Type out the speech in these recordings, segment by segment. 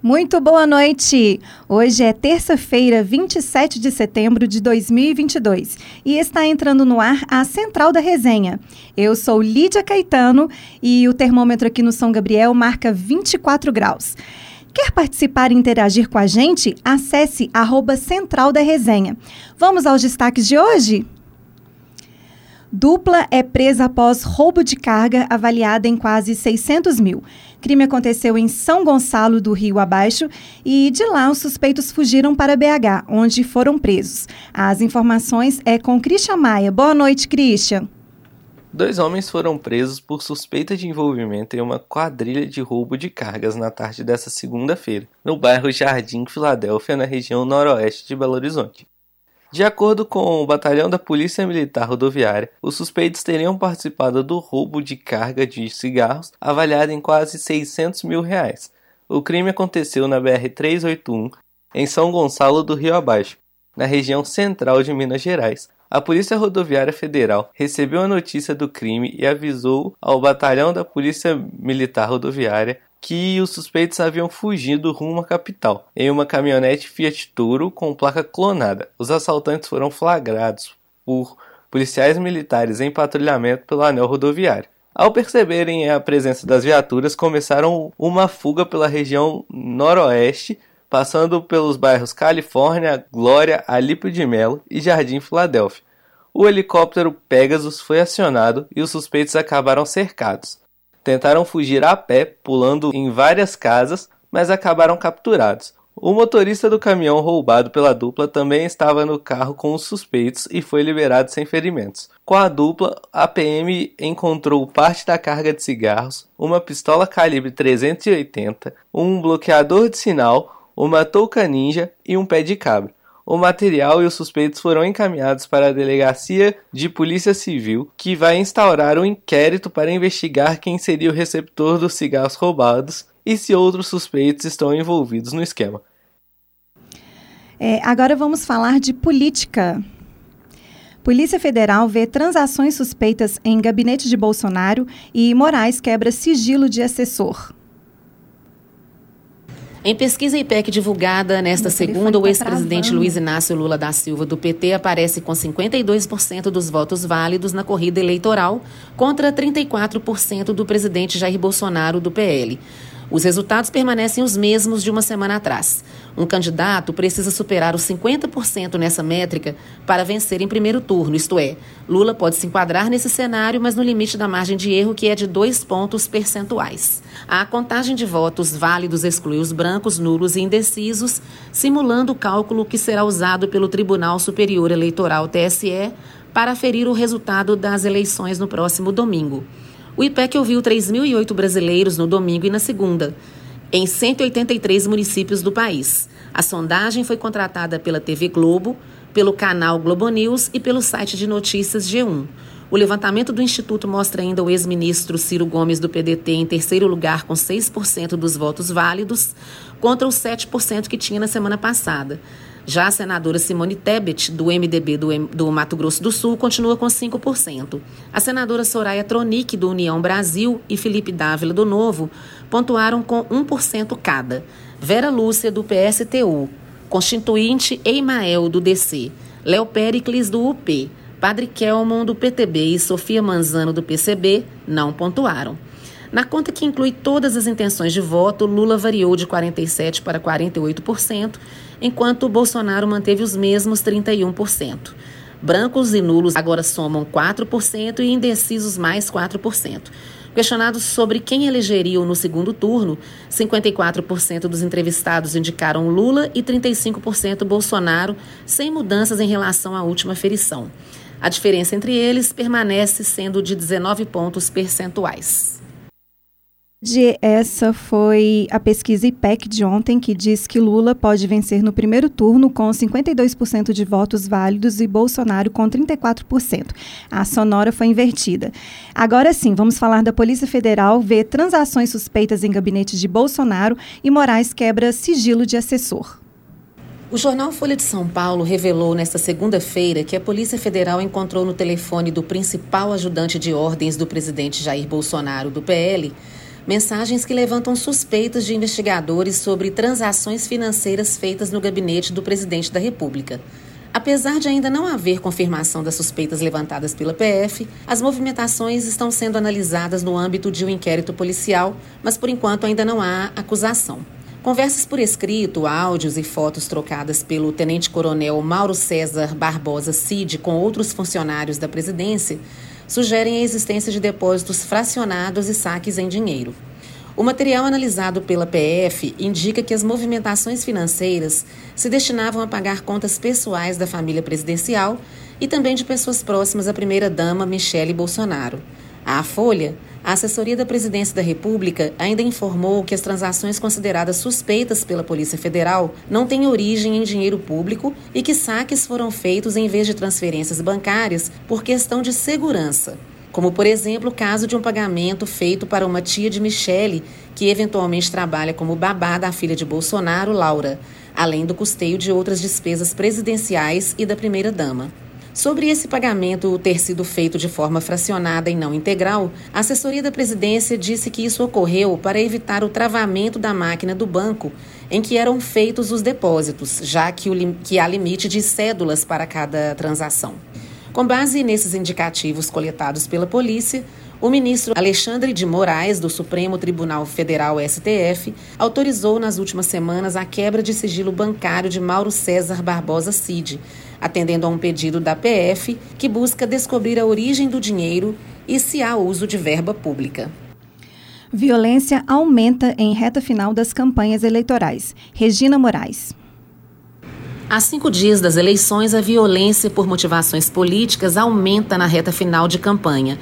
Muito boa noite! Hoje é terça-feira, 27 de setembro de 2022 e está entrando no ar a Central da Resenha. Eu sou Lídia Caetano e o termômetro aqui no São Gabriel marca 24 graus. Quer participar e interagir com a gente? Acesse arroba Central da Resenha. Vamos aos destaques de hoje? Dupla é presa após roubo de carga avaliada em quase 600 mil. Crime aconteceu em São Gonçalo do Rio Abaixo e de lá os suspeitos fugiram para BH, onde foram presos. As informações é com Christian Maia. Boa noite, Christian. Dois homens foram presos por suspeita de envolvimento em uma quadrilha de roubo de cargas na tarde desta segunda-feira, no bairro Jardim Filadélfia, na região noroeste de Belo Horizonte. De acordo com o batalhão da Polícia Militar Rodoviária, os suspeitos teriam participado do roubo de carga de cigarros avaliada em quase 600 mil reais. O crime aconteceu na BR-381, em São Gonçalo do Rio Abaixo, na região central de Minas Gerais. A Polícia Rodoviária Federal recebeu a notícia do crime e avisou ao batalhão da Polícia Militar Rodoviária que os suspeitos haviam fugido rumo à capital, em uma caminhonete Fiat Toro com placa clonada. Os assaltantes foram flagrados por policiais militares em patrulhamento pelo anel rodoviário. Ao perceberem a presença das viaturas, começaram uma fuga pela região noroeste, passando pelos bairros Califórnia, Glória, Alípio de Melo e Jardim Filadélfia. O helicóptero Pegasus foi acionado e os suspeitos acabaram cercados tentaram fugir a pé, pulando em várias casas, mas acabaram capturados. O motorista do caminhão roubado pela dupla também estava no carro com os suspeitos e foi liberado sem ferimentos. Com a dupla, a PM encontrou parte da carga de cigarros, uma pistola calibre 380, um bloqueador de sinal, uma touca ninja e um pé de cabra. O material e os suspeitos foram encaminhados para a Delegacia de Polícia Civil, que vai instaurar um inquérito para investigar quem seria o receptor dos cigarros roubados e se outros suspeitos estão envolvidos no esquema. É, agora vamos falar de política. Polícia Federal vê transações suspeitas em gabinete de Bolsonaro e Moraes quebra sigilo de assessor. Em pesquisa IPEC divulgada nesta segunda, o ex-presidente Luiz Inácio Lula da Silva do PT aparece com 52% dos votos válidos na corrida eleitoral, contra 34% do presidente Jair Bolsonaro do PL. Os resultados permanecem os mesmos de uma semana atrás. Um candidato precisa superar os 50% nessa métrica para vencer em primeiro turno, isto é, Lula pode se enquadrar nesse cenário, mas no limite da margem de erro, que é de dois pontos percentuais. A contagem de votos válidos exclui os brancos, nulos e indecisos, simulando o cálculo que será usado pelo Tribunal Superior Eleitoral TSE para aferir o resultado das eleições no próximo domingo. O IPEC ouviu 3.008 brasileiros no domingo e na segunda, em 183 municípios do país. A sondagem foi contratada pela TV Globo, pelo canal Globo News e pelo site de notícias G1. O levantamento do Instituto mostra ainda o ex-ministro Ciro Gomes do PDT em terceiro lugar com 6% dos votos válidos, contra os 7% que tinha na semana passada. Já a senadora Simone Tebet, do MDB do, do, Mato Grosso do Sul, continua com 5%. A senadora Soraya Tronic, do União Brasil, e Felipe Dávila, do Novo, pontuaram com 1% cada. Vera Lúcia, do PSTU, Constituinte Eimael, do DC, Léo Pericles, do UP, Padre Kelmon, do PTB e Sofia Manzano, do PCB, não pontuaram. Na conta que inclui todas as intenções de voto, Lula variou de 47% para 48%, enquanto Bolsonaro manteve os mesmos 31%. Brancos e nulos agora somam 4% e indecisos mais 4%. Questionados sobre quem elegeriam no segundo turno, 54% dos entrevistados indicaram Lula e 35% Bolsonaro, sem mudanças em relação à última ferição. A diferença entre eles permanece sendo de 19 pontos percentuais. Essa foi a pesquisa IPEC de ontem, que diz que Lula pode vencer no primeiro turno com 52% de votos válidos e Bolsonaro com 34%. A sonora foi invertida. Agora sim, vamos falar da Polícia Federal, vê transações suspeitas em gabinete de Bolsonaro e Moraes quebra sigilo de assessor. O jornal Folha de São Paulo revelou nesta segunda-feira que a Polícia Federal encontrou no telefone do principal ajudante de ordens do presidente Jair Bolsonaro, do PL, mensagens que levantam suspeitas de investigadores sobre transações financeiras feitas no gabinete do presidente da República. Apesar de ainda não haver confirmação das suspeitas levantadas pela PF, as movimentações estão sendo analisadas no âmbito de um inquérito policial, mas por enquanto ainda não há acusação. Conversas por escrito, áudios e fotos trocadas pelo tenente-coronel Mauro César Barbosa Cid com outros funcionários da presidência sugerem a existência de depósitos fracionados e saques em dinheiro. O material analisado pela PF indica que as movimentações financeiras se destinavam a pagar contas pessoais da família presidencial e também de pessoas próximas à primeira-dama Michele Bolsonaro. À Folha, a assessoria da Presidência da República ainda informou que as transações consideradas suspeitas pela Polícia Federal não têm origem em dinheiro público e que saques foram feitos em vez de transferências bancárias por questão de segurança como por exemplo o caso de um pagamento feito para uma tia de Michele, que eventualmente trabalha como babá da filha de Bolsonaro, Laura, além do custeio de outras despesas presidenciais e da primeira-dama. Sobre esse pagamento ter sido feito de forma fracionada e não integral, a assessoria da presidência disse que isso ocorreu para evitar o travamento da máquina do banco em que eram feitos os depósitos, já que, o, que há limite de cédulas para cada transação. Com base nesses indicativos coletados pela polícia, o ministro Alexandre de Moraes, do Supremo Tribunal Federal STF, autorizou nas últimas semanas a quebra de sigilo bancário de Mauro César Barbosa Cid, atendendo a um pedido da PF que busca descobrir a origem do dinheiro e se há uso de verba pública. Violência aumenta em reta final das campanhas eleitorais. Regina Moraes. Há cinco dias das eleições, a violência por motivações políticas aumenta na reta final de campanha.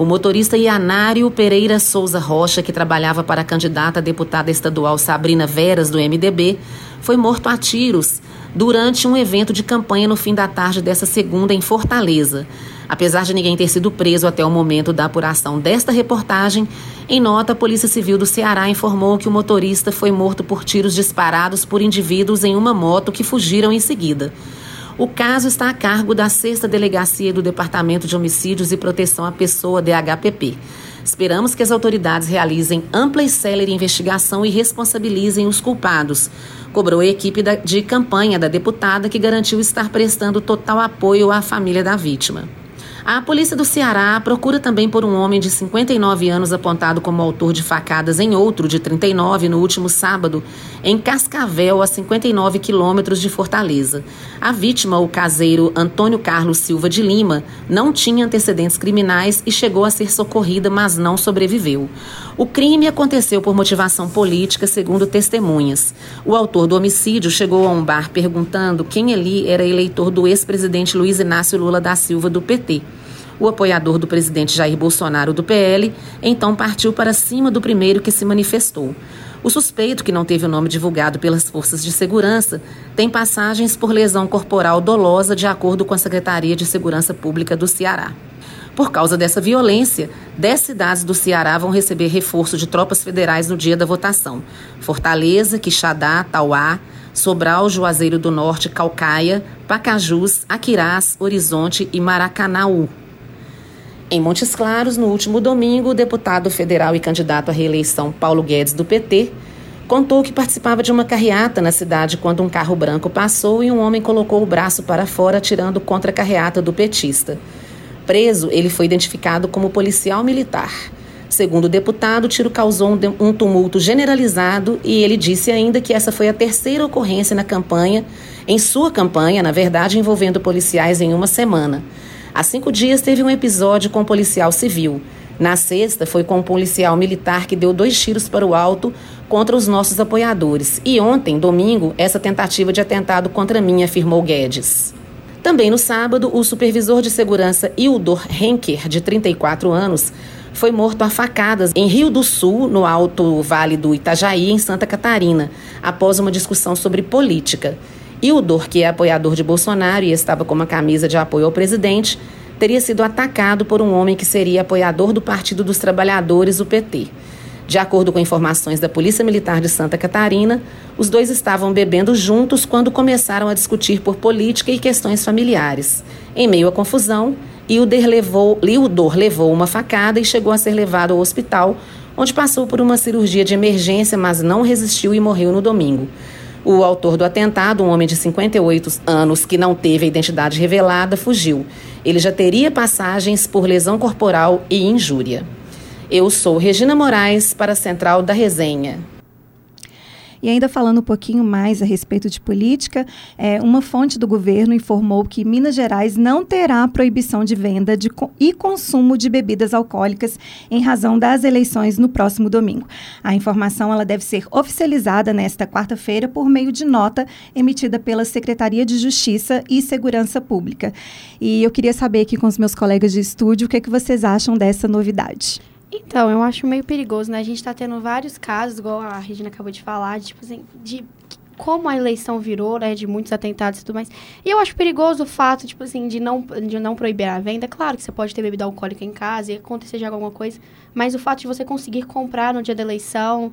O motorista Ianário Pereira Souza Rocha, que trabalhava para a candidata a deputada estadual Sabrina Veras, do MDB, foi morto a tiros durante um evento de campanha no fim da tarde dessa segunda em Fortaleza. Apesar de ninguém ter sido preso até o momento da apuração desta reportagem, em nota, a Polícia Civil do Ceará informou que o motorista foi morto por tiros disparados por indivíduos em uma moto que fugiram em seguida. O caso está a cargo da Sexta Delegacia do Departamento de Homicídios e Proteção à Pessoa, DHPP. Esperamos que as autoridades realizem ampla e célere investigação e responsabilizem os culpados, cobrou a equipe de campanha da deputada que garantiu estar prestando total apoio à família da vítima. A polícia do Ceará procura também por um homem de 59 anos apontado como autor de facadas em outro de 39 no último sábado, em Cascavel, a 59 quilômetros de Fortaleza. A vítima, o caseiro Antônio Carlos Silva de Lima, não tinha antecedentes criminais e chegou a ser socorrida, mas não sobreviveu. O crime aconteceu por motivação política, segundo testemunhas. O autor do homicídio chegou a um bar perguntando quem ali era eleitor do ex-presidente Luiz Inácio Lula da Silva do PT. O apoiador do presidente Jair Bolsonaro do PL então partiu para cima do primeiro que se manifestou. O suspeito, que não teve o nome divulgado pelas forças de segurança, tem passagens por lesão corporal dolosa, de acordo com a Secretaria de Segurança Pública do Ceará. Por causa dessa violência, dez cidades do Ceará vão receber reforço de tropas federais no dia da votação: Fortaleza, Quixadá, Tauá, Sobral, Juazeiro do Norte, Calcaia, Pacajus, Aquirás, Horizonte e Maracanaú. Em Montes Claros, no último domingo, o deputado federal e candidato à reeleição Paulo Guedes, do PT, contou que participava de uma carreata na cidade quando um carro branco passou e um homem colocou o braço para fora atirando contra a carreata do petista. Preso, ele foi identificado como policial militar. Segundo o deputado, o tiro causou um tumulto generalizado e ele disse ainda que essa foi a terceira ocorrência na campanha, em sua campanha, na verdade, envolvendo policiais em uma semana. Há cinco dias teve um episódio com um policial civil. Na sexta, foi com um policial militar que deu dois tiros para o alto contra os nossos apoiadores. E ontem, domingo, essa tentativa de atentado contra mim, afirmou Guedes. Também no sábado, o supervisor de segurança Hildor Henker, de 34 anos, foi morto a facadas em Rio do Sul, no Alto Vale do Itajaí, em Santa Catarina, após uma discussão sobre política. Hildor, que é apoiador de Bolsonaro e estava com uma camisa de apoio ao presidente, teria sido atacado por um homem que seria apoiador do Partido dos Trabalhadores, o PT. De acordo com informações da Polícia Militar de Santa Catarina, os dois estavam bebendo juntos quando começaram a discutir por política e questões familiares. Em meio à confusão, Hildor levou, levou uma facada e chegou a ser levado ao hospital, onde passou por uma cirurgia de emergência, mas não resistiu e morreu no domingo. O autor do atentado, um homem de 58 anos que não teve a identidade revelada, fugiu. Ele já teria passagens por lesão corporal e injúria. Eu sou Regina Moraes para a Central da Resenha. E ainda falando um pouquinho mais a respeito de política, é, uma fonte do governo informou que Minas Gerais não terá proibição de venda de, e consumo de bebidas alcoólicas em razão das eleições no próximo domingo. A informação ela deve ser oficializada nesta quarta-feira por meio de nota emitida pela Secretaria de Justiça e Segurança Pública. E eu queria saber aqui com os meus colegas de estúdio o que, é que vocês acham dessa novidade. Então, eu acho meio perigoso, né? A gente está tendo vários casos, igual a Regina acabou de falar, de, tipo assim, de como a eleição virou, né, de muitos atentados e tudo mais. E eu acho perigoso o fato, tipo assim, de não, de não proibir a venda. Claro que você pode ter bebida alcoólica em casa e acontecer já alguma coisa, mas o fato de você conseguir comprar no dia da eleição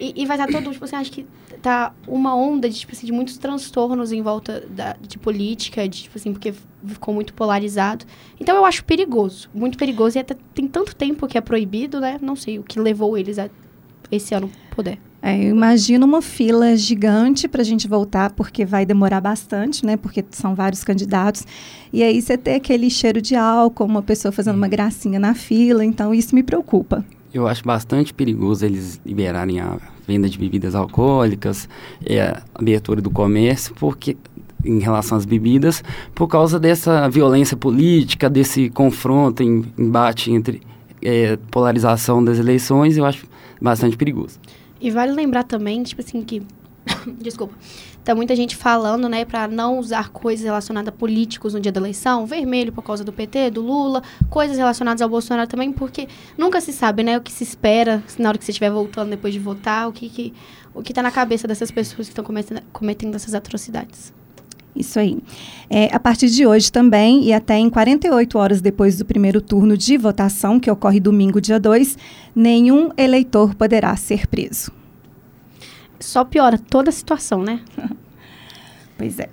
e, e vai estar todo, tipo assim, acho que tá uma onda de, tipo assim, de muitos transtornos em volta da, de política, de, tipo assim, porque ficou muito polarizado. Então eu acho perigoso, muito perigoso. E até tem tanto tempo que é proibido, né? Não sei o que levou eles a esse ano poder. É, eu imagino uma fila gigante para a gente voltar, porque vai demorar bastante, né? Porque são vários candidatos. E aí você ter aquele cheiro de álcool, uma pessoa fazendo uma gracinha na fila, então isso me preocupa. Eu acho bastante perigoso eles liberarem a venda de bebidas alcoólicas, é, a abertura do comércio, porque em relação às bebidas, por causa dessa violência política, desse confronto, em, embate entre é, polarização das eleições, eu acho bastante perigoso. E vale lembrar também, tipo assim, que desculpa, tá muita gente falando, né, para não usar coisas relacionadas a políticos no dia da eleição, vermelho por causa do PT, do Lula, coisas relacionadas ao Bolsonaro também, porque nunca se sabe, né, o que se espera na hora que você estiver voltando depois de votar, o que, que o que tá na cabeça dessas pessoas que estão cometendo, cometendo essas atrocidades. Isso aí. É, a partir de hoje também, e até em 48 horas depois do primeiro turno de votação, que ocorre domingo, dia 2, nenhum eleitor poderá ser preso só piora toda a situação, né? pois é.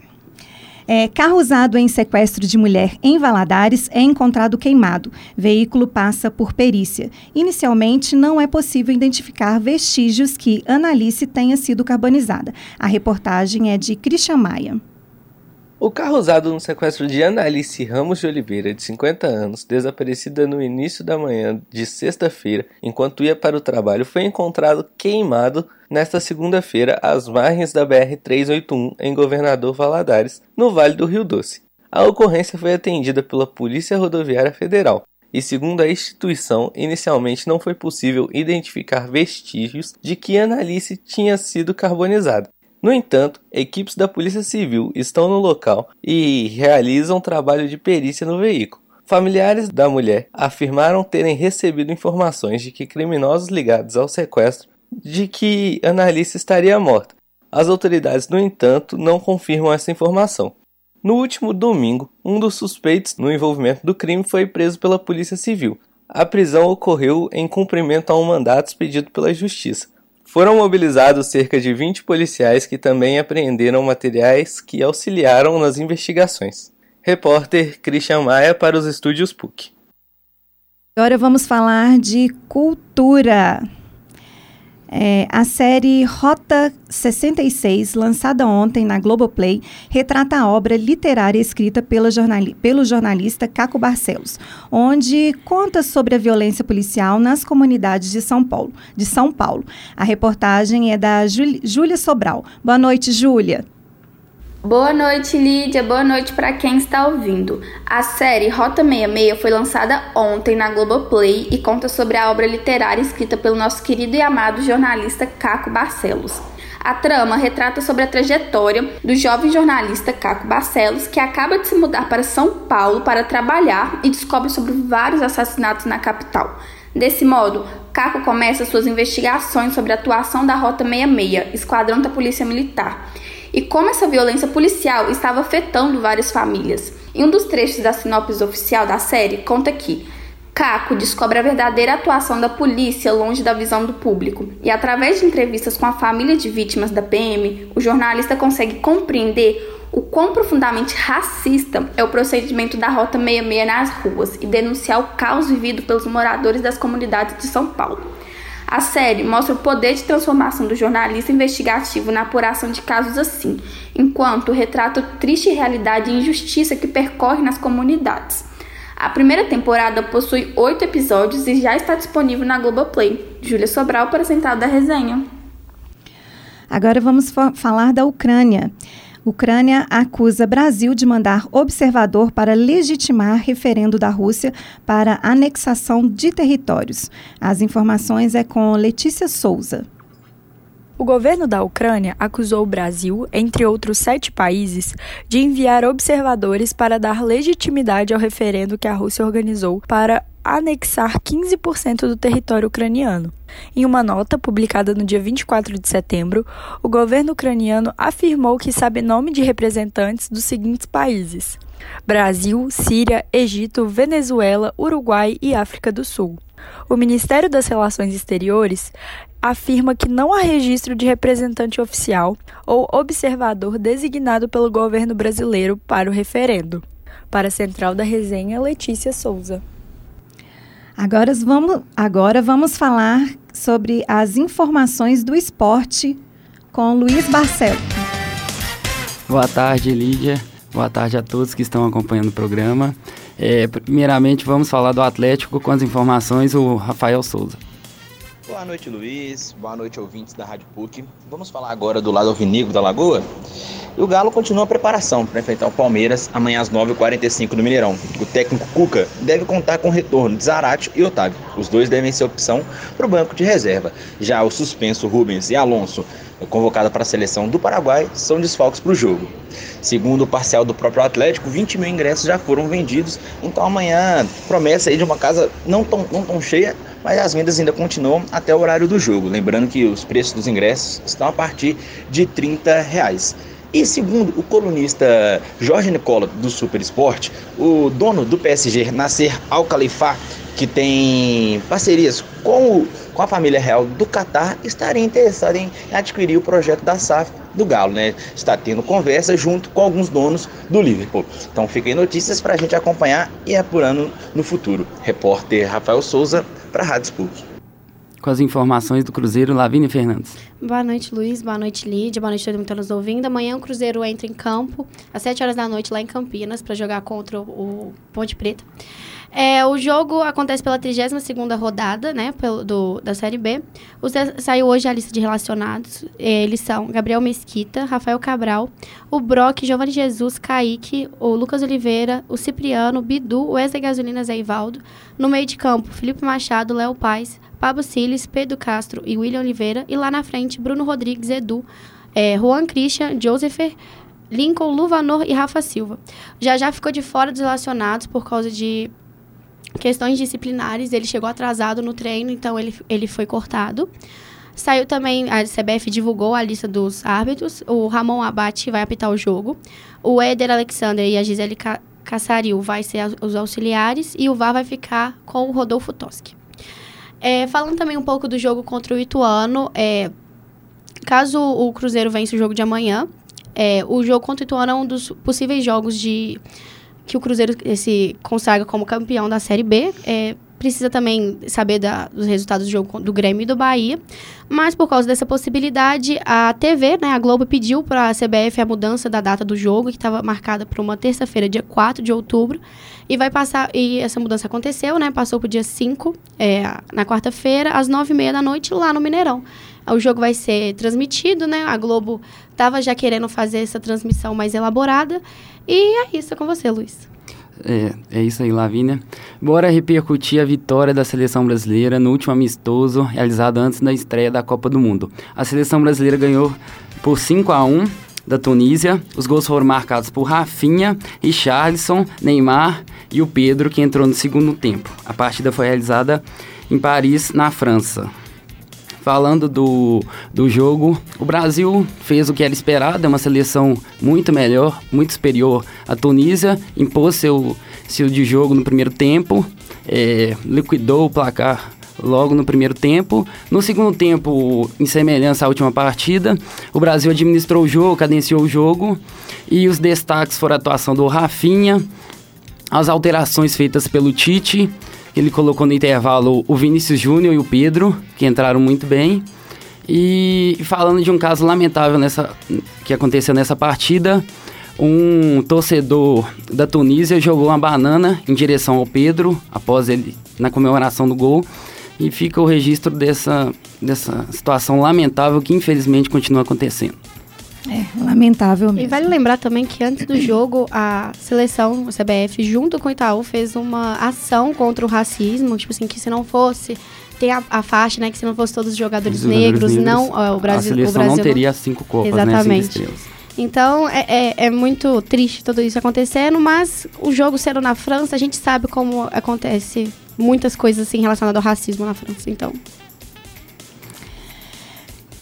É, carro usado em sequestro de mulher em Valadares é encontrado queimado. Veículo passa por perícia. Inicialmente, não é possível identificar vestígios que Analice tenha sido carbonizada. A reportagem é de Christian Maia. O carro usado no sequestro de Analice Ramos de Oliveira, de 50 anos, desaparecida no início da manhã de sexta-feira, enquanto ia para o trabalho, foi encontrado queimado nesta segunda-feira às margens da BR-381 em Governador Valadares, no Vale do Rio Doce. A ocorrência foi atendida pela Polícia Rodoviária Federal e, segundo a instituição, inicialmente não foi possível identificar vestígios de que Analice tinha sido carbonizada. No entanto, equipes da Polícia Civil estão no local e realizam trabalho de perícia no veículo. Familiares da mulher afirmaram terem recebido informações de que criminosos ligados ao sequestro de que Annalise estaria morta. As autoridades, no entanto, não confirmam essa informação. No último domingo, um dos suspeitos no envolvimento do crime foi preso pela Polícia Civil. A prisão ocorreu em cumprimento a um mandato expedido pela Justiça. Foram mobilizados cerca de 20 policiais que também apreenderam materiais que auxiliaram nas investigações. Repórter Christian Maia para os estúdios PUC. Agora vamos falar de cultura. É, a série Rota 66, lançada ontem na Globoplay, retrata a obra literária escrita pela jornali pelo jornalista Caco Barcelos, onde conta sobre a violência policial nas comunidades de São Paulo. De São Paulo. A reportagem é da Júlia Sobral. Boa noite, Júlia. Boa noite, Lídia. Boa noite para quem está ouvindo. A série Rota 66 foi lançada ontem na Globoplay e conta sobre a obra literária escrita pelo nosso querido e amado jornalista Caco Barcelos. A trama retrata sobre a trajetória do jovem jornalista Caco Barcelos, que acaba de se mudar para São Paulo para trabalhar e descobre sobre vários assassinatos na capital. Desse modo, Caco começa suas investigações sobre a atuação da Rota 66, esquadrão da Polícia Militar e como essa violência policial estava afetando várias famílias. Em um dos trechos da sinopse oficial da série, conta que Caco descobre a verdadeira atuação da polícia longe da visão do público, e através de entrevistas com a família de vítimas da PM, o jornalista consegue compreender o quão profundamente racista é o procedimento da Rota 66 nas ruas e denunciar o caos vivido pelos moradores das comunidades de São Paulo. A série mostra o poder de transformação do jornalista investigativo na apuração de casos assim, enquanto retrata a triste realidade e injustiça que percorre nas comunidades. A primeira temporada possui oito episódios e já está disponível na Globoplay. Júlia Sobral para Central da Resenha. Agora vamos falar da Ucrânia. Ucrânia acusa Brasil de mandar observador para legitimar referendo da Rússia para anexação de territórios. As informações é com Letícia Souza. O governo da Ucrânia acusou o Brasil, entre outros sete países, de enviar observadores para dar legitimidade ao referendo que a Rússia organizou para anexar 15% do território ucraniano. Em uma nota publicada no dia 24 de setembro, o governo ucraniano afirmou que sabe nome de representantes dos seguintes países: Brasil, Síria, Egito, Venezuela, Uruguai e África do Sul. O Ministério das Relações Exteriores afirma que não há registro de representante oficial ou observador designado pelo governo brasileiro para o referendo. Para a Central da Resenha, Letícia Souza. Agora vamos, agora vamos falar sobre as informações do esporte com Luiz Barcelo. Boa tarde, Lídia. Boa tarde a todos que estão acompanhando o programa. É, primeiramente, vamos falar do Atlético com as informações, o Rafael Souza. Boa noite, Luiz. Boa noite, ouvintes da Rádio PUC. Vamos falar agora do lado alvinegro da Lagoa. E o Galo continua a preparação para enfrentar o Palmeiras amanhã às 9h45 no Mineirão. O técnico Cuca deve contar com o retorno de Zarate e Otávio. Os dois devem ser opção para o banco de reserva. Já o suspenso Rubens e Alonso, convocado para a seleção do Paraguai, são desfalques para o jogo. Segundo o parcial do próprio Atlético, 20 mil ingressos já foram vendidos. Então amanhã promessa aí de uma casa não tão, não tão cheia, mas as vendas ainda continuam até o horário do jogo. Lembrando que os preços dos ingressos estão a partir de 30 reais. E segundo o colunista Jorge Nicola do Super Esporte, o dono do PSG, Nasser Al-Khalifa, que tem parcerias com, o, com a família real do Catar, estaria interessado em adquirir o projeto da SAF do Galo, né? Está tendo conversa junto com alguns donos do Liverpool. Então fiquem notícias para a gente acompanhar e apurando no futuro. Repórter Rafael Souza para a Rádio Sputnik com as informações do Cruzeiro, Lavínia Fernandes. Boa noite, Luiz. Boa noite, Lídia. Boa noite a todo mundo que está nos ouvindo. Amanhã o Cruzeiro entra em campo às 7 horas da noite lá em Campinas para jogar contra o Ponte Preta. É, o jogo acontece pela 32ª rodada, né, pelo, do, da Série B. Os, saiu hoje a lista de relacionados. É, eles são Gabriel Mesquita, Rafael Cabral, o Brock, Giovanni Jesus, Kaique, o Lucas Oliveira, o Cipriano, o Bidu, o Wesley Gasolina, Zé Ivaldo. No meio de campo, Felipe Machado, Léo Paz, Pablo Siles, Pedro Castro e William Oliveira. E lá na frente, Bruno Rodrigues, Edu, é, Juan Christian, Joseph, Lincoln, Luvanor e Rafa Silva. Já já ficou de fora dos relacionados por causa de questões disciplinares, ele chegou atrasado no treino, então ele, ele foi cortado. Saiu também, a CBF divulgou a lista dos árbitros. O Ramon Abate vai apitar o jogo. O Éder Alexander e a Gisele Cassaril vai ser os auxiliares. E o VAR vai ficar com o Rodolfo Toski. É, falando também um pouco do jogo contra o Ituano, é, caso o Cruzeiro vença o jogo de amanhã, é, o jogo contra o Ituano é um dos possíveis jogos de que o Cruzeiro se consagra como campeão da Série B. É, precisa também saber da, dos resultados do jogo do Grêmio e do Bahia. Mas por causa dessa possibilidade, a TV, né, a Globo, pediu para a CBF a mudança da data do jogo, que estava marcada para uma terça-feira, dia 4 de outubro. E vai passar. E essa mudança aconteceu, né? Passou para o dia 5, é, na quarta-feira, às 9h30 da noite, lá no Mineirão. O jogo vai ser transmitido, né? A Globo estava já querendo fazer essa transmissão mais elaborada. E é isso, é com você, Luiz. É, é isso aí, Lavínia. Bora repercutir a vitória da seleção brasileira no último amistoso realizado antes da estreia da Copa do Mundo. A seleção brasileira ganhou por 5 a 1 da Tunísia. Os gols foram marcados por Rafinha, Richarlison, Neymar e o Pedro, que entrou no segundo tempo. A partida foi realizada em Paris, na França. Falando do, do jogo, o Brasil fez o que era esperado, é uma seleção muito melhor, muito superior à Tunísia, impôs seu, seu de jogo no primeiro tempo, é, liquidou o placar logo no primeiro tempo. No segundo tempo, em semelhança à última partida, o Brasil administrou o jogo, cadenciou o jogo e os destaques foram a atuação do Rafinha, as alterações feitas pelo Tite Ele colocou no intervalo o Vinícius Júnior e o Pedro, que entraram muito bem. E falando de um caso lamentável nessa, que aconteceu nessa partida, um torcedor da Tunísia jogou uma banana em direção ao Pedro, após ele, na comemoração do gol, e fica o registro dessa, dessa situação lamentável que infelizmente continua acontecendo. É, lamentável mesmo. E vale lembrar também que antes do jogo, a seleção, o CBF, junto com o Itaú, fez uma ação contra o racismo, tipo assim, que se não fosse tem a, a, faixa, né? Que se não fosse todos os jogadores, os negros, negros, não uh, o Brasil. A seleção o Brasil não teria cinco copas, Exatamente. né? Então é, é, é, muito triste tudo isso acontecendo, mas o jogo sendo na França, a gente sabe como acontece muitas coisas assim relacionadas ao racismo na França. Então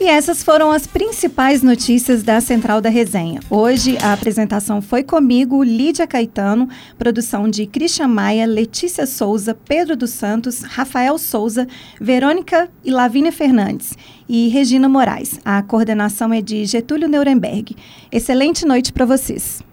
e essas foram as principais notícias da Central da Resenha. Hoje a apresentação foi comigo, Lídia Caetano, produção de Christian Maia, Letícia Souza, Pedro dos Santos, Rafael Souza, Verônica e Lavínia Fernandes e Regina Moraes. A coordenação é de Getúlio Nuremberg. Excelente noite para vocês.